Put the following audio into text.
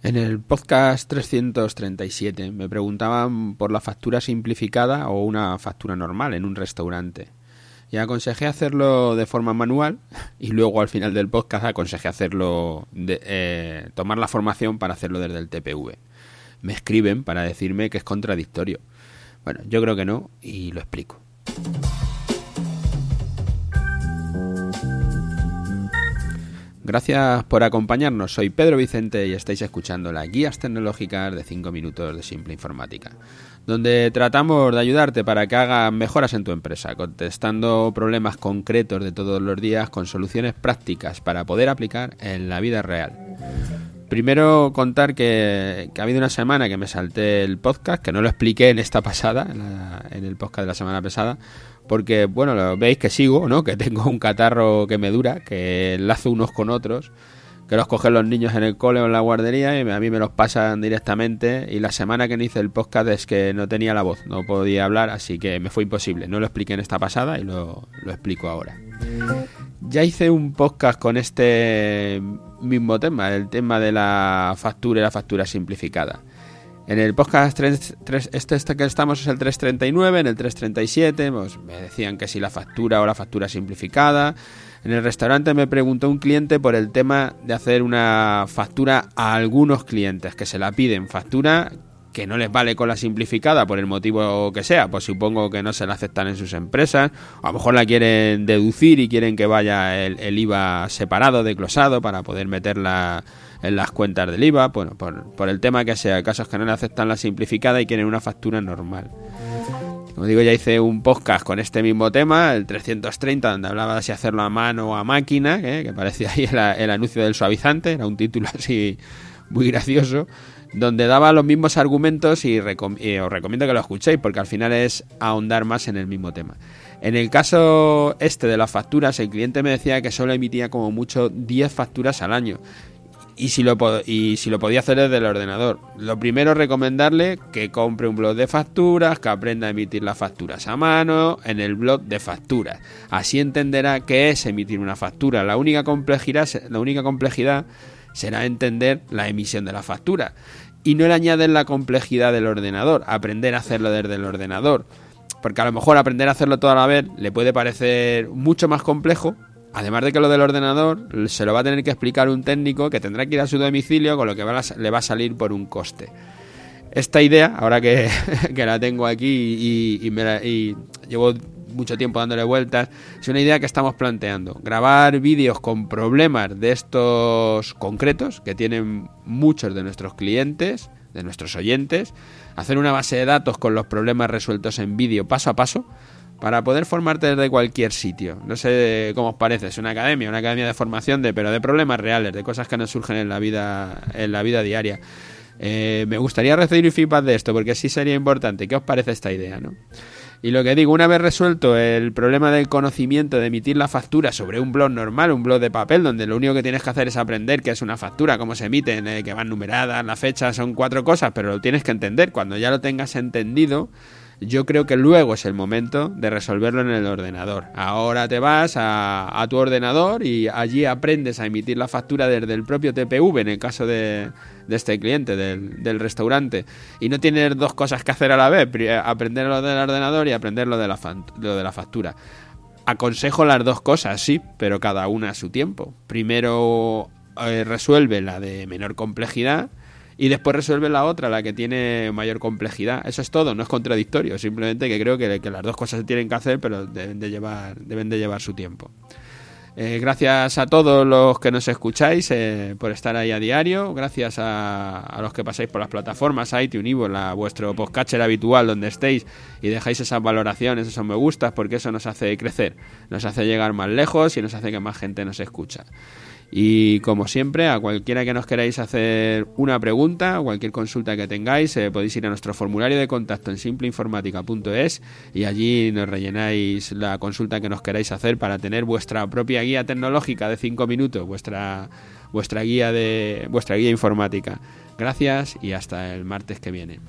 En el podcast 337 me preguntaban por la factura simplificada o una factura normal en un restaurante. Y aconsejé hacerlo de forma manual y luego al final del podcast aconsejé hacerlo de, eh, tomar la formación para hacerlo desde el TPV. Me escriben para decirme que es contradictorio. Bueno, yo creo que no y lo explico. Gracias por acompañarnos. Soy Pedro Vicente y estáis escuchando las guías tecnológicas de 5 minutos de simple informática, donde tratamos de ayudarte para que hagas mejoras en tu empresa, contestando problemas concretos de todos los días con soluciones prácticas para poder aplicar en la vida real. Primero contar que, ha habido una semana que me salté el podcast, que no lo expliqué en esta pasada, en, el podcast de la semana pasada, porque, bueno, veis que sigo, ¿no? Que tengo un catarro que me dura, que enlazo unos con otros, que los cogen los niños en el cole o en la guardería y a mí me los pasan directamente. Y la semana que no hice el podcast es que no tenía la voz, no podía hablar, así que me fue imposible. No lo expliqué en esta pasada y lo, lo explico ahora. Ya hice un podcast con este mismo tema, el tema de la factura y la factura simplificada. En el podcast este, este, que estamos es el 339, en el 337 pues, me decían que si la factura o la factura simplificada. En el restaurante me preguntó un cliente por el tema de hacer una factura a algunos clientes que se la piden, factura que no les vale con la simplificada por el motivo que sea, pues supongo que no se la aceptan en sus empresas, a lo mejor la quieren deducir y quieren que vaya el, IVA separado, declosado, para poder meterla en las cuentas del IVA, bueno, por, el tema que sea, casos que no le aceptan la simplificada y quieren una factura normal. Como digo, ya hice un podcast con este mismo tema, el 330, donde hablaba de si hacerlo a mano o a máquina, ¿eh? que parecía ahí el, anuncio del suavizante, era un título así muy gracioso, donde daba los mismos argumentos y, os recomiendo que lo escuchéis porque al final es ahondar más en el mismo tema. En el caso este de las facturas, el cliente me decía que solo emitía como mucho 10 facturas al año y si, lo, y si lo podía hacer desde el ordenador. Lo primero recomendarle que compre un blog de facturas, que aprenda a emitir las facturas a mano en el blog de facturas. Así entenderá qué es emitir una factura. La única complejidad, la única complejidad será entender la emisión de la factura. Y no le añaden la complejidad del ordenador, aprender a hacerlo desde el ordenador. Porque a lo mejor aprender a hacerlo toda la vez le puede parecer mucho más complejo Además de que lo del ordenador se lo va a tener que explicar un técnico que tendrá que ir a su domicilio con lo que le va a salir por un coste. Esta idea, ahora que, la tengo aquí y, y, llevo mucho tiempo dándole vueltas, es una idea que estamos planteando. Grabar vídeos con problemas de estos concretos que tienen muchos de nuestros clientes, de nuestros oyentes, hacer una base de datos con los problemas resueltos en vídeo paso a paso para poder formarte desde cualquier sitio. No sé cómo os parece, es una academia, una academia de formación, de, pero de problemas reales, de cosas que nos surgen en la vida, en la vida diaria. Eh, me gustaría recibir feedback de esto, porque sí sería importante. ¿Qué os parece esta idea? ¿no? Y lo que digo, una vez resuelto el problema del conocimiento de emitir la factura sobre un blog normal, un blog de papel, donde lo único que tienes que hacer es aprender qué es una factura, cómo se emite, que van numeradas, la fecha, son cuatro cosas, pero lo tienes que entender. Cuando ya lo tengas entendido, yo creo que luego es el momento de resolverlo en el ordenador. Ahora te vas a, tu ordenador y allí aprendes a emitir la factura desde el propio TPV, en el caso de, este cliente, del, restaurante. Y no tienes dos cosas que hacer a la vez, aprender lo del ordenador y aprender lo de la, lo de la factura. Aconsejo las dos cosas, sí, pero cada una a su tiempo. Primero eh, resuelve la de menor complejidad y después resuelve la otra, la que tiene mayor complejidad. Eso es todo, no es contradictorio, simplemente que creo que, las dos cosas se tienen que hacer, pero deben de llevar, deben de llevar su tiempo. Eh, gracias a todos los que nos escucháis eh, por estar ahí a diario. Gracias a, los que pasáis por las plataformas iTunes, Ivo, la, vuestro podcatcher habitual donde estéis y dejáis esas valoraciones, esos me gustas, porque eso nos hace crecer, nos hace llegar más lejos y nos hace que más gente nos escucha. Y como siempre, a cualquiera que nos queráis hacer una pregunta, cualquier consulta que tengáis, eh, podéis ir a nuestro formulario de contacto en simpleinformática.es y allí nos rellenáis la consulta que nos queráis hacer para tener vuestra propia guía tecnológica de 5 minutos, vuestra, vuestra, guía de, vuestra guía informática. Gracias y hasta el martes que viene.